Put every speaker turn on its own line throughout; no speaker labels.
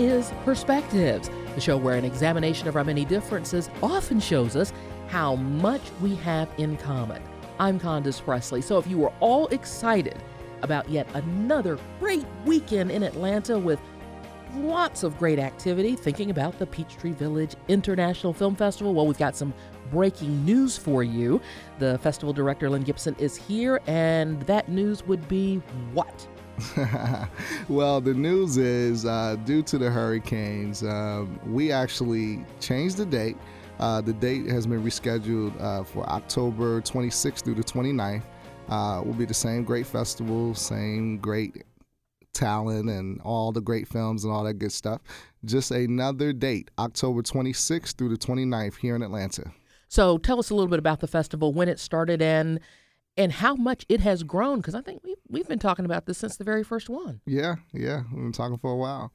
is Perspectives, the show where an examination of our many differences often shows us how much we have in common. I'm Condace Pressley. So if you were all excited about yet another great weekend in Atlanta with lots of great activity, thinking about the Peachtree Village International Film Festival, well, we've got some breaking news for you. The festival director, Lynn Gibson, is here, and that news would be what?
well, the news is uh, due to the hurricanes, um, we actually changed the date. Uh, the date has been rescheduled uh, for October 26th through the 29th. Uh, will be the same great festival, same great talent, and all the great films and all that good stuff. Just another date, October 26th through the 29th here in Atlanta.
So tell us a little bit about the festival, when it started, and and how much it has grown. Because I think we've we've been talking about this since the very first one.
Yeah, yeah, we've been talking for a while.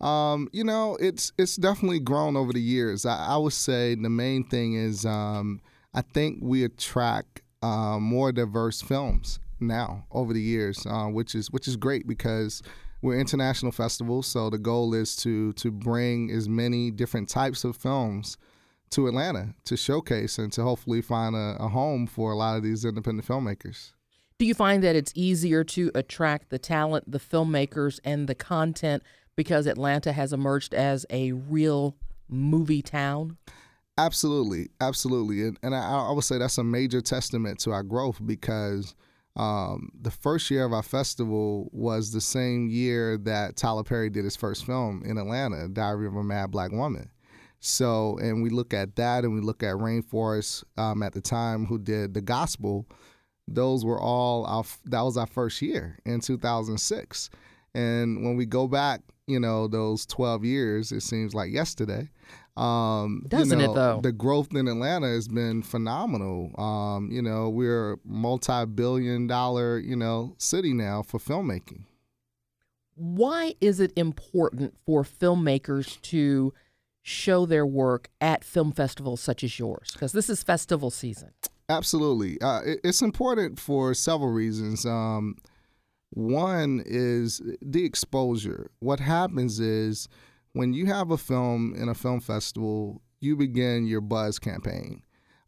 Um, you know, it's it's definitely grown over the years. I, I would say the main thing is um, I think we attract uh, more diverse films now over the years, uh, which is which is great because we're international festivals. So the goal is to to bring as many different types of films to Atlanta to showcase and to hopefully find a, a home for a lot of these independent filmmakers.
Do you find that it's easier to attract the talent, the filmmakers, and the content because Atlanta has emerged as a real movie town?
Absolutely, absolutely, and, and I, I would say that's a major testament to our growth because um, the first year of our festival was the same year that Tyler Perry did his first film in Atlanta, Diary of a Mad Black Woman. So, and we look at that, and we look at Rainforest um, at the time, who did the Gospel. Those were all our, that was our first year in 2006. And when we go back, you know, those 12 years, it seems like yesterday. Um,
Doesn't
you know,
it though?
The growth in Atlanta has been phenomenal. Um, you know, we're a multi-billion dollar, you know, city now for filmmaking.
Why is it important for filmmakers to show their work at film festivals such as yours? Because this is festival season.
Absolutely. Uh, it, it's important for several reasons. Um, one is the exposure. What happens is when you have a film in a film festival, you begin your buzz campaign.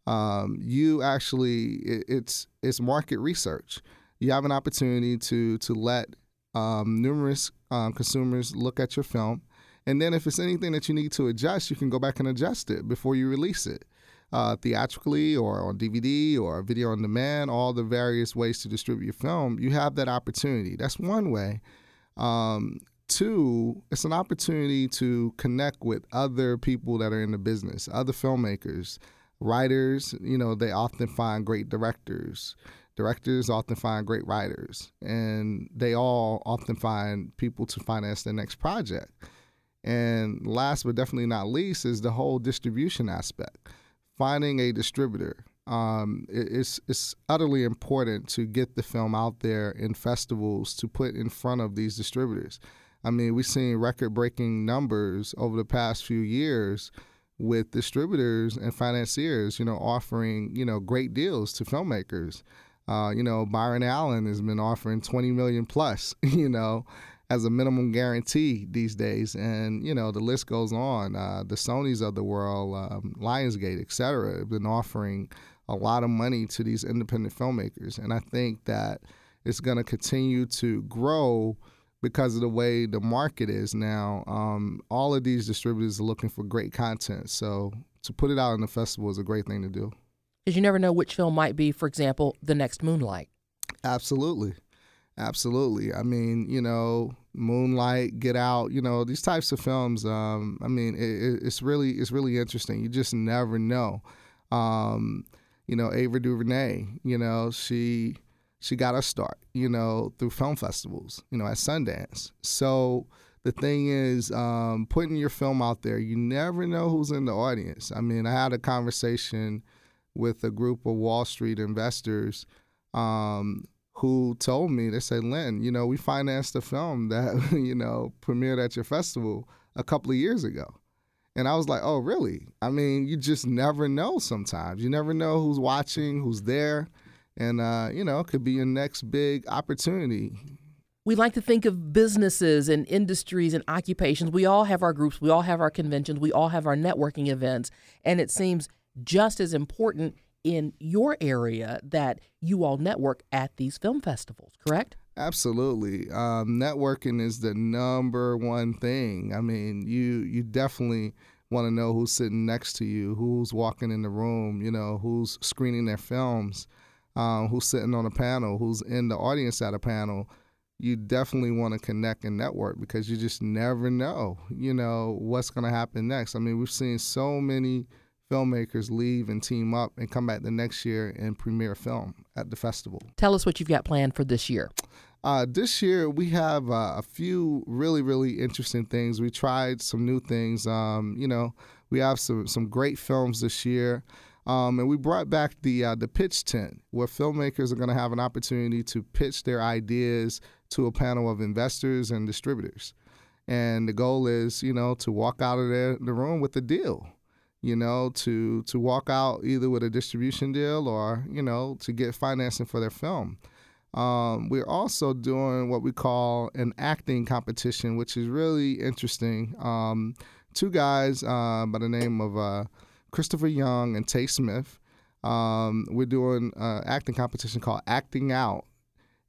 Um, you actually, it, it's it's market research. You have an opportunity to to let um, numerous um, consumers look at your film, and then if it's anything that you need to adjust, you can go back and adjust it before you release it. Uh, theatrically or on DVD or video on demand, all the various ways to distribute your film, you have that opportunity. That's one way. Um, two, it's an opportunity to connect with other people that are in the business, other filmmakers, writers. You know, they often find great directors. Directors often find great writers, and they all often find people to finance their next project. And last but definitely not least is the whole distribution aspect finding a distributor. Um, it's it's utterly important to get the film out there in festivals to put in front of these distributors. I mean, we've seen record-breaking numbers over the past few years with distributors and financiers, you know, offering you know great deals to filmmakers. Uh, you know, Byron Allen has been offering 20 million plus, you know, as a minimum guarantee these days, and you know the list goes on. Uh, the Sonys of the world, um, Lionsgate, et cetera, have been offering a lot of money to these independent filmmakers, and I think that it's going to continue to grow because of the way the market is now. Um, all of these distributors are looking for great content, so to put it out in the festival is a great thing to do.
Because you never know which film might be, for example, the next Moonlight.
Absolutely. Absolutely. I mean, you know, Moonlight, Get Out, you know, these types of films. Um, I mean, it, it's really it's really interesting. You just never know. Um, you know, Ava DuVernay. You know, she she got her start, you know, through film festivals, you know, at Sundance. So the thing is, um, putting your film out there, you never know who's in the audience. I mean, I had a conversation with a group of Wall Street investors um, who told me, they said, Lynn, you know, we financed a film that, you know, premiered at your festival a couple of years ago. And I was like, oh, really? I mean, you just never know sometimes. You never know who's watching, who's there. And, uh, you know, it could be your next big opportunity.
We like to think of businesses and industries and occupations. We all have our groups, we all have our conventions, we all have our networking events. And it seems just as important in your area that you all network at these film festivals, correct?
Absolutely. Um, networking is the number one thing. I mean, you you definitely want to know who's sitting next to you, who's walking in the room, you know, who's screening their films, um, who's sitting on a panel, who's in the audience at a panel. You definitely want to connect and network because you just never know, you know, what's going to happen next. I mean, we've seen so many filmmakers leave and team up and come back the next year and premiere a film at the festival.
Tell us what you've got planned for this year.
Uh, this year we have uh, a few really really interesting things. We tried some new things. Um, you know, we have some some great films this year. Um, and we brought back the uh, the pitch tent, where filmmakers are going to have an opportunity to pitch their ideas to a panel of investors and distributors. And the goal is, you know, to walk out of the room with a deal. You know, to to walk out either with a distribution deal or you know to get financing for their film. Um, we're also doing what we call an acting competition, which is really interesting. Um, two guys uh, by the name of uh, Christopher Young and Tay Smith. Um, we're doing an acting competition called Acting Out.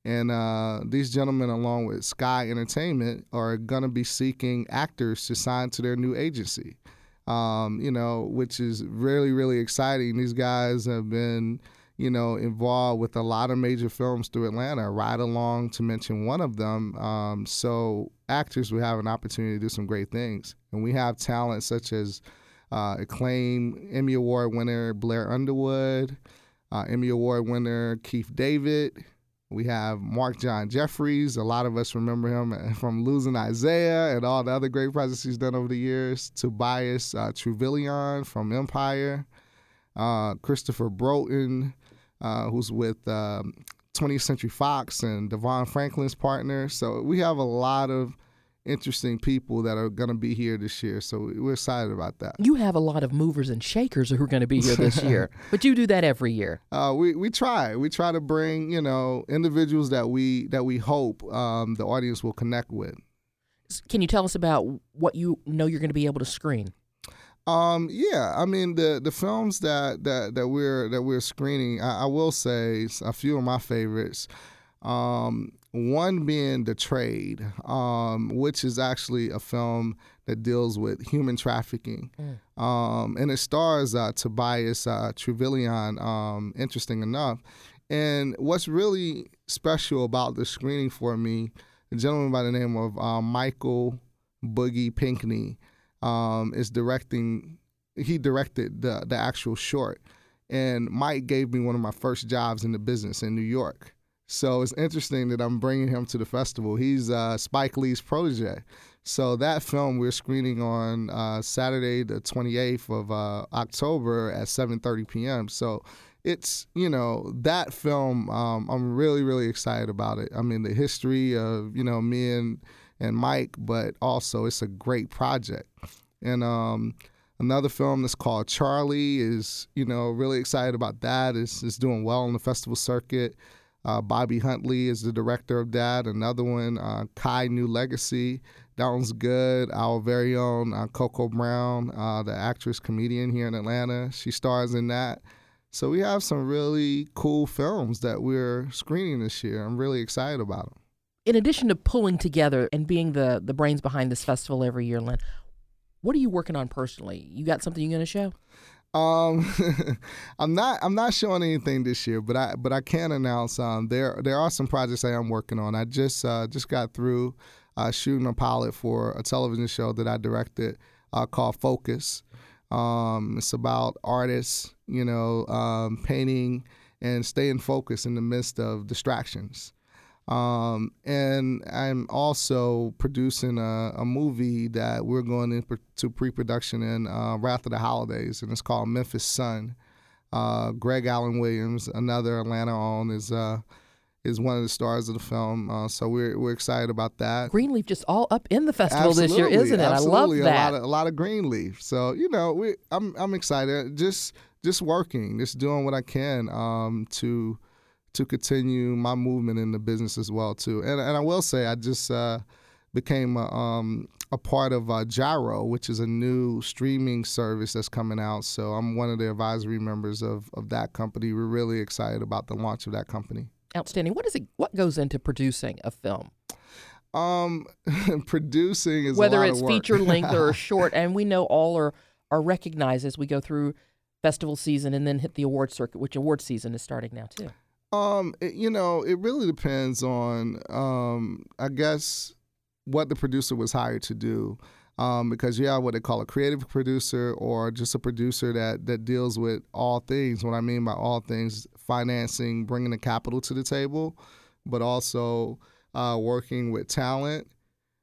And uh, these gentlemen, along with Sky Entertainment, are going to be seeking actors to sign to their new agency, um, you know, which is really, really exciting. These guys have been you know, involved with a lot of major films through Atlanta, Ride Along to mention one of them. Um, so actors will have an opportunity to do some great things. And we have talent such as uh, acclaimed Emmy Award winner Blair Underwood, uh, Emmy Award winner Keith David. We have Marc John Jefferies. A lot of us remember him from Losing Isaiah and all the other great projects he's done over the years. Tobias uh, Truvillion from Empire. Uh, Christopher Broughton, uh, who's with um, 20th Century Fox and Devon Franklin's partner. So we have a lot of interesting people that are going to be here this year. So we're excited about that.
You have a lot of movers and shakers who are going to be here this year, but you do that every year.
Uh, we we try. We try to bring you know individuals that we that we hope um, the audience will connect with.
Can you tell us about what you know you're going to be able to screen?
Um, yeah, I mean the the films that that that we're that we're screening, I, I will say a few of my favorites. Um, one being The Trade, um, which is actually a film that deals with human trafficking. Mm. Um, and it stars uh, Tobias uh, Truvillion, um, interesting enough. And what's really special about the screening for me, a gentleman by the name of uh, Michael Boogie Pinkney um, is directing. He directed the the actual short, and Mike gave me one of my first jobs in the business in New York. So it's interesting that I'm bringing him to the festival. He's uh, Spike Lee's protege. So that film we're screening on uh, Saturday, the 28th of uh, October at 7:30 p.m. So it's you know that film. Um, I'm really really excited about it. I mean the history of you know me and and Mike, but also it's a great project. And um, another film that's called Charlie is, you know, really excited about that. It's, it's doing well on the festival circuit. Uh, Bobby Huntley is the director of that. Another one, uh, Kai New Legacy. That one's good. Our very own uh, Coco Brown, uh, the actress comedian here in Atlanta, she stars in that. So we have some really cool films that we're screening this year. I'm really excited about them
in addition to pulling together and being the the brains behind this festival every year, Lynn, what are you working on personally? You got something you're going to show?
Um, I'm not. I'm not showing anything this year, but I but I can announce um there there are some projects I am working on. I just uh, just got through uh, shooting a pilot for a television show that I directed uh, called Focus. Um, it's about artists, you know, um, painting and staying focused in the midst of distractions. Um, and I'm also producing a, a, movie that we're going into pre-production in uh, Wrath of the Holidays, and it's called Memphis Sun. Uh, Gregalan Williams, another Atlanta own, is uh, is one of the stars of the film. Uh, so we're we're excited about that.
Greenleaf just all up in the festival absolutely, this year, isn't it?
Absolutely.
I love that.
A lot of, a lot of Greenleaf. So you know, we I'm I'm excited. Just just working, just doing what I can um, to to continue my movement in the business as well too. And and I will say I just uh, became a, um, a part of uh, Gyro, which is a new streaming service that's coming out. So I'm one of the advisory members of of that company. We're really excited about the launch of that company.
Outstanding. What is it? What goes into producing a film?
Um, producing is
whether it's feature length or short, and we know all are are recognized as we go through festival season and then hit the award circuit, which award season is starting now too.
Um, it, you know, it really depends on, um, I guess, what the producer was hired to do. Um, because you have what they call a creative producer or just a producer that that deals with all things. What I mean by all things, financing, bringing the capital to the table, but also uh, working with talent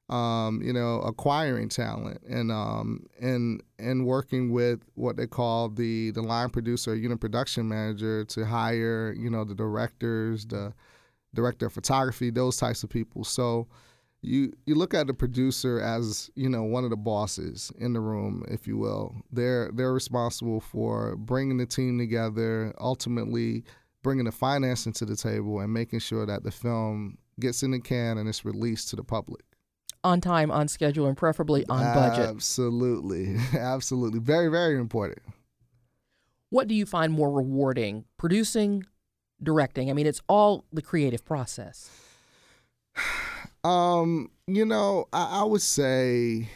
um, you know, acquiring talent and um, and and working with what they call the the line producer, unit production manager, to hire you know the directors, the director of photography, those types of people. So you you look at the producer as you know one of the bosses in the room, if you will. They're they're responsible for bringing the team together, ultimately bringing the financing to the table, and making sure that the film gets in the can and it's released to the public
on time, on schedule, and preferably on budget.
Absolutely. Absolutely. Very, very important.
What do you find more rewarding? Producing, directing? I mean, it's all the creative process.
Um, you know, I, I would say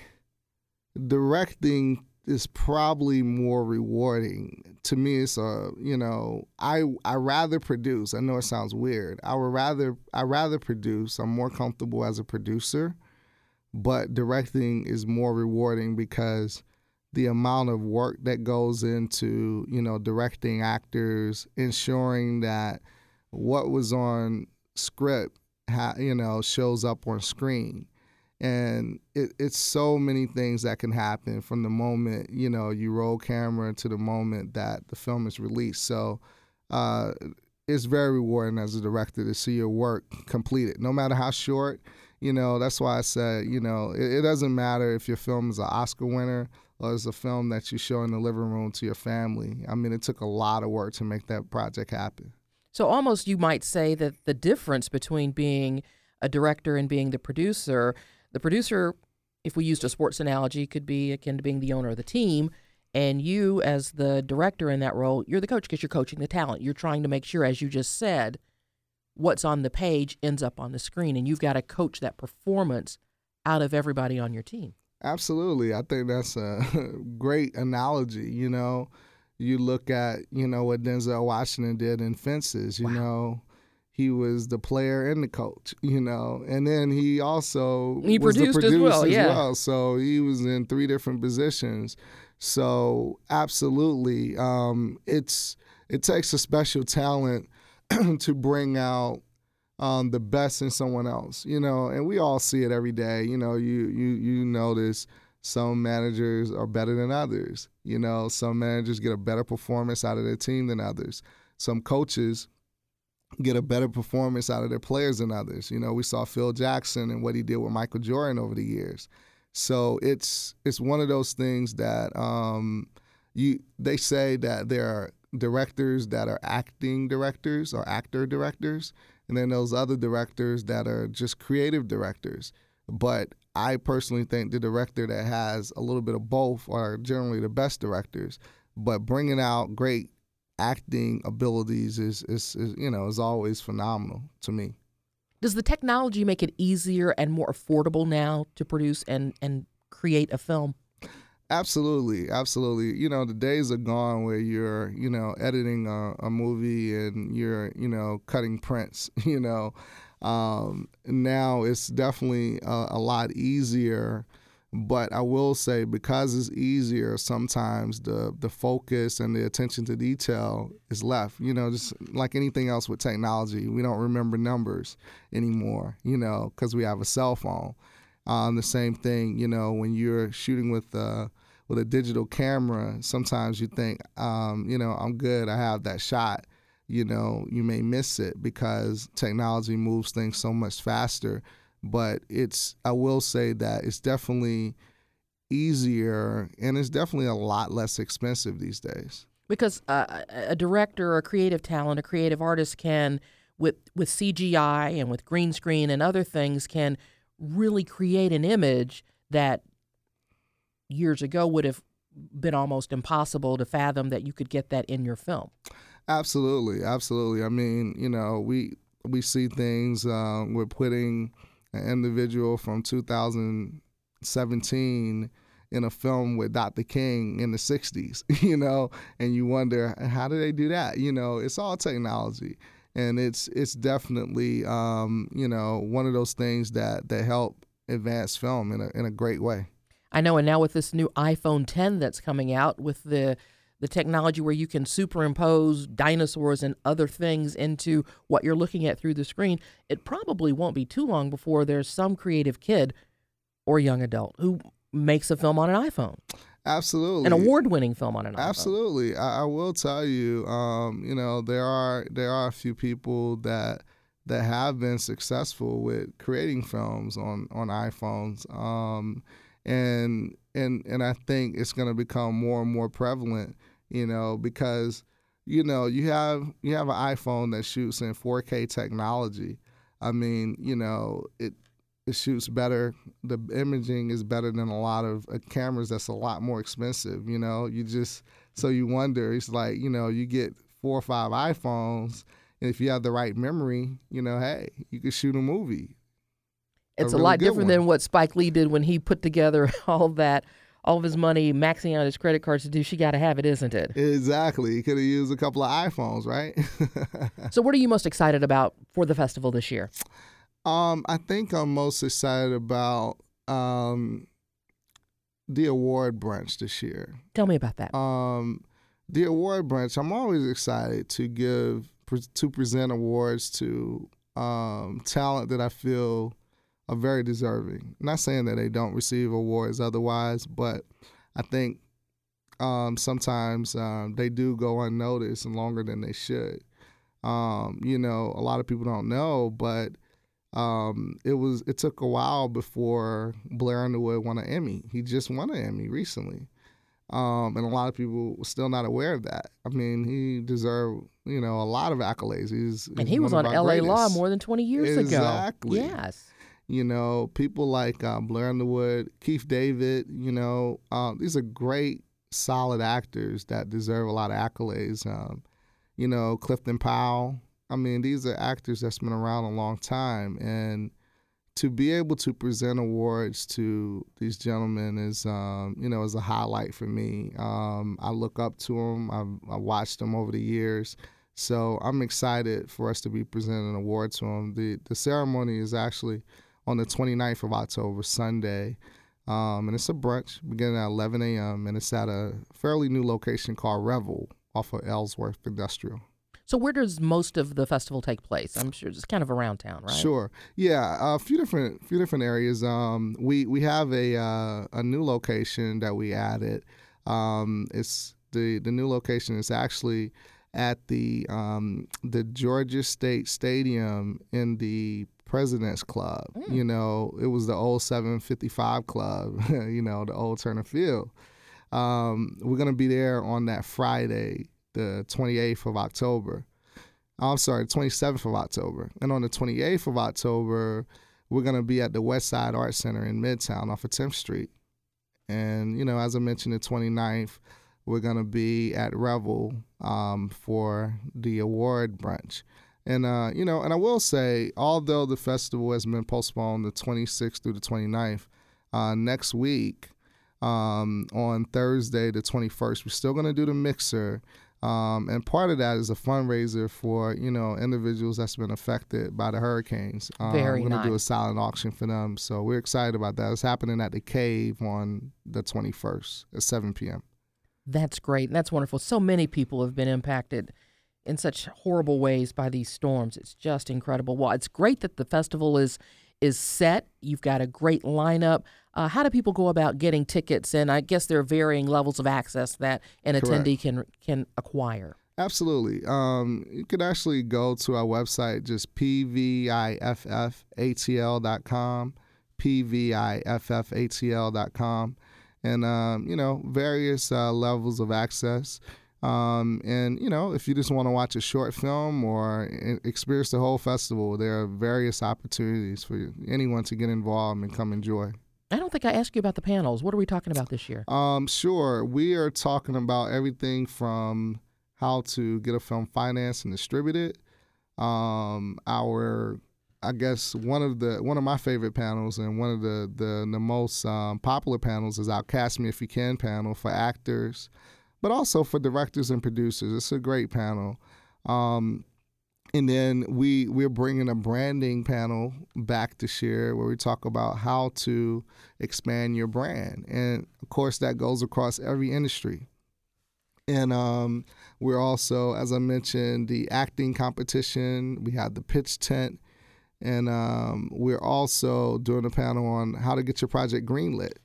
directing is probably more rewarding to me it's a you know i i rather produce i know it sounds weird i would rather i rather produce i'm more comfortable as a producer but directing is more rewarding because the amount of work that goes into you know directing actors ensuring that what was on script ha- you know shows up on screen. And it, it's so many things that can happen from the moment you know you roll camera to the moment that the film is released. So uh, it's very rewarding as a director to see your work completed. No matter how short you know, that's why I said, you know, it, it doesn't matter if your film is an Oscar winner or it's a film that you show in the living room to your family. I mean, it took a lot of work to make that project happen.
So almost you might say that the difference between being a director and being the producer, the producer, if we used a sports analogy, could be akin to being the owner of the team. And you, as the director in that role, you're the coach because you're coaching the talent. You're trying to make sure, as you just said, what's on the page ends up on the screen, and you've got to coach that performance out of everybody on your team.
Absolutely. I think that's a great analogy. You know, you look at, you know, what Denzel Washington did in Fences, you wow. know, he was the player and the coach, you know, and then he also
he
was
produced
the
as well, yeah.
well. So he was in three different positions. So absolutely, um, it's it takes a special talent to bring out um, the best in someone else, you know, and we all see it every day. You know, you you you notice some managers are better than others. You know, some managers get a better performance out of their team than others. Some coaches get a better performance out of their players than others. You know, we saw Phil Jackson and what he did with Michael Jordan over the years. So it's it's one of those things that um, you they say that there are directors that are acting directors or actor directors, and then those other directors that are just creative directors. But I personally think the director that has a little bit of both are generally the best directors. But bringing out great acting abilities is, is, is you know is always phenomenal to me.
Does the technology make it easier and more affordable now to produce and, and create a film?
Absolutely, absolutely. You know, the days are gone where you're, you know, editing a, a movie and you're, you know, cutting prints. You know, um, now it's definitely a, a lot easier But I will say because it's easier, sometimes the the focus and the attention to detail is left. You know, just like anything else with technology, we don't remember numbers anymore. You know, because we have a cell phone. Um, the same thing, you know, when you're shooting with uh, with a digital camera, sometimes you think, um, you know, I'm good, I have that shot. You know, you may miss it because technology moves things so much faster. But it's, I will say that it's definitely easier and it's definitely a lot less expensive these days.
Because uh, a director, a creative talent, a creative artist can, with with CGI and with green screen and other things, can really create an image that years ago would have been almost impossible to fathom that you could get that in your film.
Absolutely, absolutely. I mean, you know, we we see things. Uh, we're putting an individual from 2017 in a film with Dr. King in the 60s, you know, and you wonder how do they do that? You know, it's all technology and it's it's definitely um, you know one of those things that that help advance film in a in a great way.
I know, and now with this new iPhone 10 that's coming out with the the technology where you can superimpose dinosaurs and other things into what you're looking at through the screen, it probably won't be too long before there's some creative kid or young adult who makes a film on an iPhone.
Absolutely,
an award-winning film on an iPhone.
Absolutely, I, I will tell you, um, you know, there are there are a few people that that have been successful with creating films on on iPhones, um, and and and I think it's going to become more and more prevalent, you know, because you know you have you have an iPhone that shoots in 4K technology. I mean, you know, it it shoots better. The imaging is better than a lot of uh, cameras that's a lot more expensive. You know, you just so you wonder. It's like you know, you get four or five iPhones, and if you have the right memory, you know, hey, you could shoot a movie.
It's a,
really
lot different
one.
than what Spike Lee did when he put together all that, all of his money, maxing out his credit cards to do She Gotta Have It, isn't it?
Exactly. he could have used a couple of iPhones, right?
So, what are you most excited about for the festival this year?
um, I think I'm most excited about um, the award brunch this year.
Tell me about that.
Um, the award brunch. I'm always excited to give to present awards to um, talent that I feel are very deserving. Not saying that they don't receive awards otherwise, but I think um, sometimes um, they do go unnoticed and longer than they should. Um, you know, a lot of people don't know, but um, it was it took a while before Blair Underwood won an Emmy. He just won an Emmy recently, um, and a lot of people were still not aware of that. I mean, he deserved you know a lot of accolades. He's,
and he was on LA Law more than 20 years
Exactly.
ago. Exactly. Yes.
You know, people like uh, Blair Underwood, Keith David. You know, um, these are great, solid actors that deserve a lot of accolades. Um, you know, Clifton Powell. I mean, these are actors that's been around a long time, and to be able to present awards to these gentlemen is, um, you know, is a highlight for me. Um, I look up to them. I've, I've watched them over the years, so I'm excited for us to be presenting an award to them. The the ceremony is actually on the 29th of October, Sunday. Um, and it's a brunch beginning at 11 a.m. and it's at a fairly new location called Revel off of Ellsworth Industrial.
So, where does most of the festival take place? I'm sure it's kind of around town, right?
Sure. Yeah, a few different few different areas. Um, we we have a uh, a new location that we added. Um, it's the the new location is actually at the um, the Georgia State Stadium in the President's Club. You know, it was the old 755 Club. you know, the old Turner Field. Um, we're gonna be there on that Friday, the 28th of October. I'm sorry, 27th of October. And on the 28th of October, we're going to be at the West Side Art Center in Midtown off of 10th Street. And, you know, as I mentioned, the 29th, we're going to be at Revel um, for the award brunch. And, uh, you know, and I will say, although the festival has been postponed the 26th through the 29th, uh, next week, um, on Thursday, the 21st, we're still going to do the mixer. Um, and part of that is a fundraiser for you know individuals that's been affected by the hurricanes. Um,
Very
we're gonna do a silent auction for them, so we're excited about that. It's happening at the Cave on the 21st at 7 p.m.
That's great. and That's wonderful. So many people have been impacted in such horrible ways by these storms. It's just incredible. Well, it's great that the festival is is set. You've got a great lineup. Uh, how do people go about getting tickets? And I guess there are varying levels of access that an
Correct.
attendee can can acquire.
Absolutely. Um, you can actually go to our website, just pviffatl.com, pviffatl.com, and, um, you know, various uh, levels of access. Um, and, you know, if you just want to watch a short film or experience the whole festival, there are various opportunities for anyone to get involved and come enjoy.
I don't think I asked you about the panels. What are we talking about this year?
Um, sure. We are talking about everything from how to get a film financed and distributed. Um, our, I guess one of the one of my favorite panels and one of the the, the most um, popular panels is our Cast Me If You Can panel for actors, but also for directors and producers. It's a great panel. Um, and then we we're bringing a branding panel back this year where we talk about how to expand your brand, and of course that goes across every industry. And um, we're also, as I mentioned, the acting competition. We have the pitch tent, and um, we're also doing a panel on how to get your project greenlit.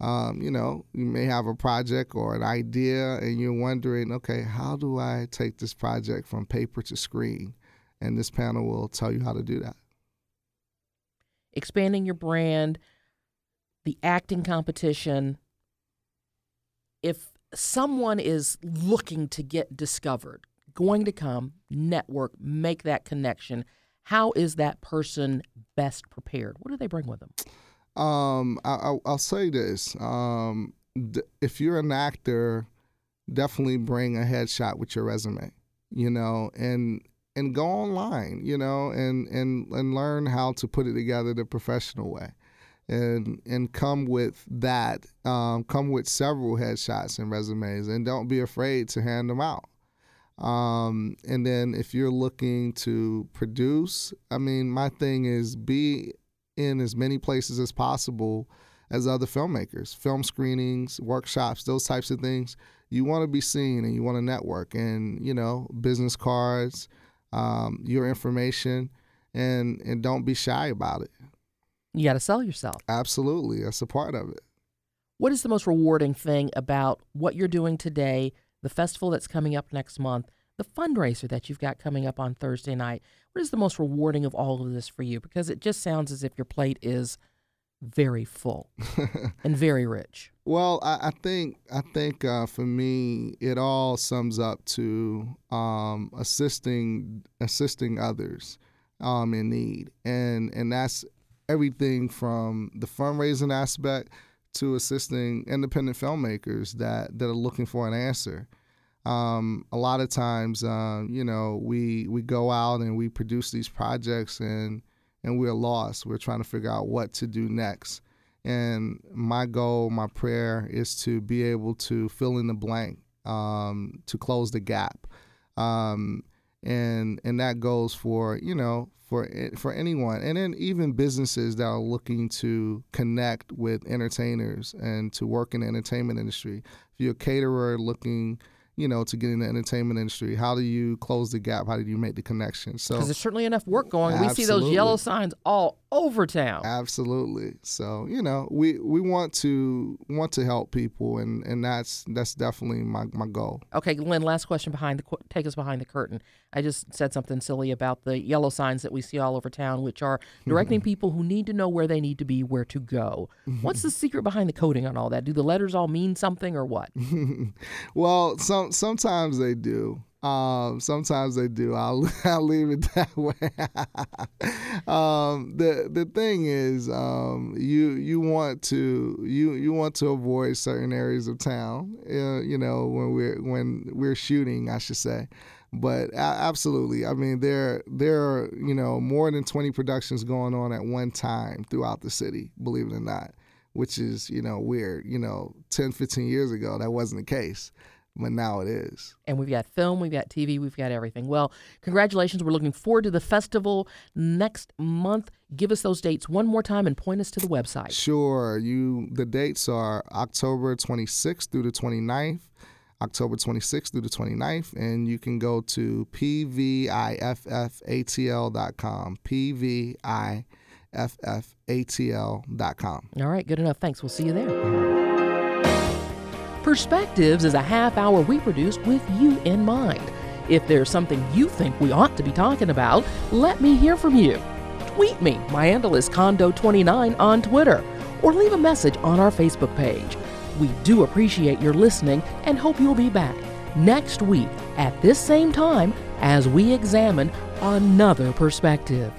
Um, you know, you may have a project or an idea, and you're wondering, okay, how do I take this project from paper to screen? And this panel will tell you how to do that.
expanding your brand, the acting competition. If someone is looking to get discovered, going to come, network, make that connection, how is that person best prepared? What do they bring with them?
Um, I, I, I'll say this: um, d- if you're an actor, definitely bring a headshot with your resume. You know, and and go online. You know, and and and learn how to put it together the professional way. And and come with that. Um, come with several headshots and resumes, and don't be afraid to hand them out. Um, and then if you're looking to produce, I mean, my thing is be in as many places as possible as other filmmakers, film screenings, workshops, those types of things. You want to be seen and you want to network, and you know, business cards, um, your information, and and don't be shy about it.
You got to sell yourself.
Absolutely, that's a part of it.
What is the most rewarding thing about what you're doing today, the festival that's coming up next month, the fundraiser that you've got coming up on Thursday night? What is the most rewarding of all of this for you? Because it just sounds as if your plate is very full and very rich.
Well, I, I think I think uh, for me, it all sums up to um, assisting assisting others um, in need, and and that's everything from the fundraising aspect to assisting independent filmmakers that that are looking for an answer. Um, a lot of times, uh, you know, we we go out and we produce these projects and and we're lost. We're trying to figure out what to do next. And my goal, my prayer is to be able to fill in the blank, um, to close the gap. Um, and and that goes for, you know, for for anyone. And then even businesses that are looking to connect with entertainers and to work in the entertainment industry. If you're a caterer looking you know, to get in the entertainment industry? How do you close the gap? How do you make the connection? So
Because there's certainly enough work going. We see those yellow signs all over town.
Absolutely. So you know, we we want to want to help people, and and that's that's definitely my my goal.
Okay, Lynn, last question behind the take us behind the curtain. I just said something silly about the yellow signs that we see all over town, which are directing people who need to know where they need to be, where to go. What's the secret behind the coding on all that? Do the letters all mean something or what?
well, some sometimes they do. Um, sometimes they do. I'll I'll leave it that way. um, the the thing is, um, you you want to you you want to avoid certain areas of town. Uh, you know when we're when we're shooting, I should say. But absolutely, I mean there there are you know more than twenty productions going on at one time throughout the city. Believe it or not which is you know weird you know 10 15 years ago that wasn't the case but now it is.
And we've got film, we've got TV, we've got everything. Well, congratulations. We're looking forward to the festival next month. Give us those dates one more time and point us to the website.
Sure. You the dates are October 26th through the 29th. October 26th through the 29th, and you can go to pviffatl.com. pviffatl.com.
All right, good enough. Thanks. We'll see you there. Perspectives is a half hour we produce with you in mind. If there's something you think we ought to be talking about, let me hear from you. Tweet me. My handle is Condo29 on Twitter, or leave a message on our Facebook page. We do appreciate your listening and hope you'll be back next week at this same time as we examine another perspective.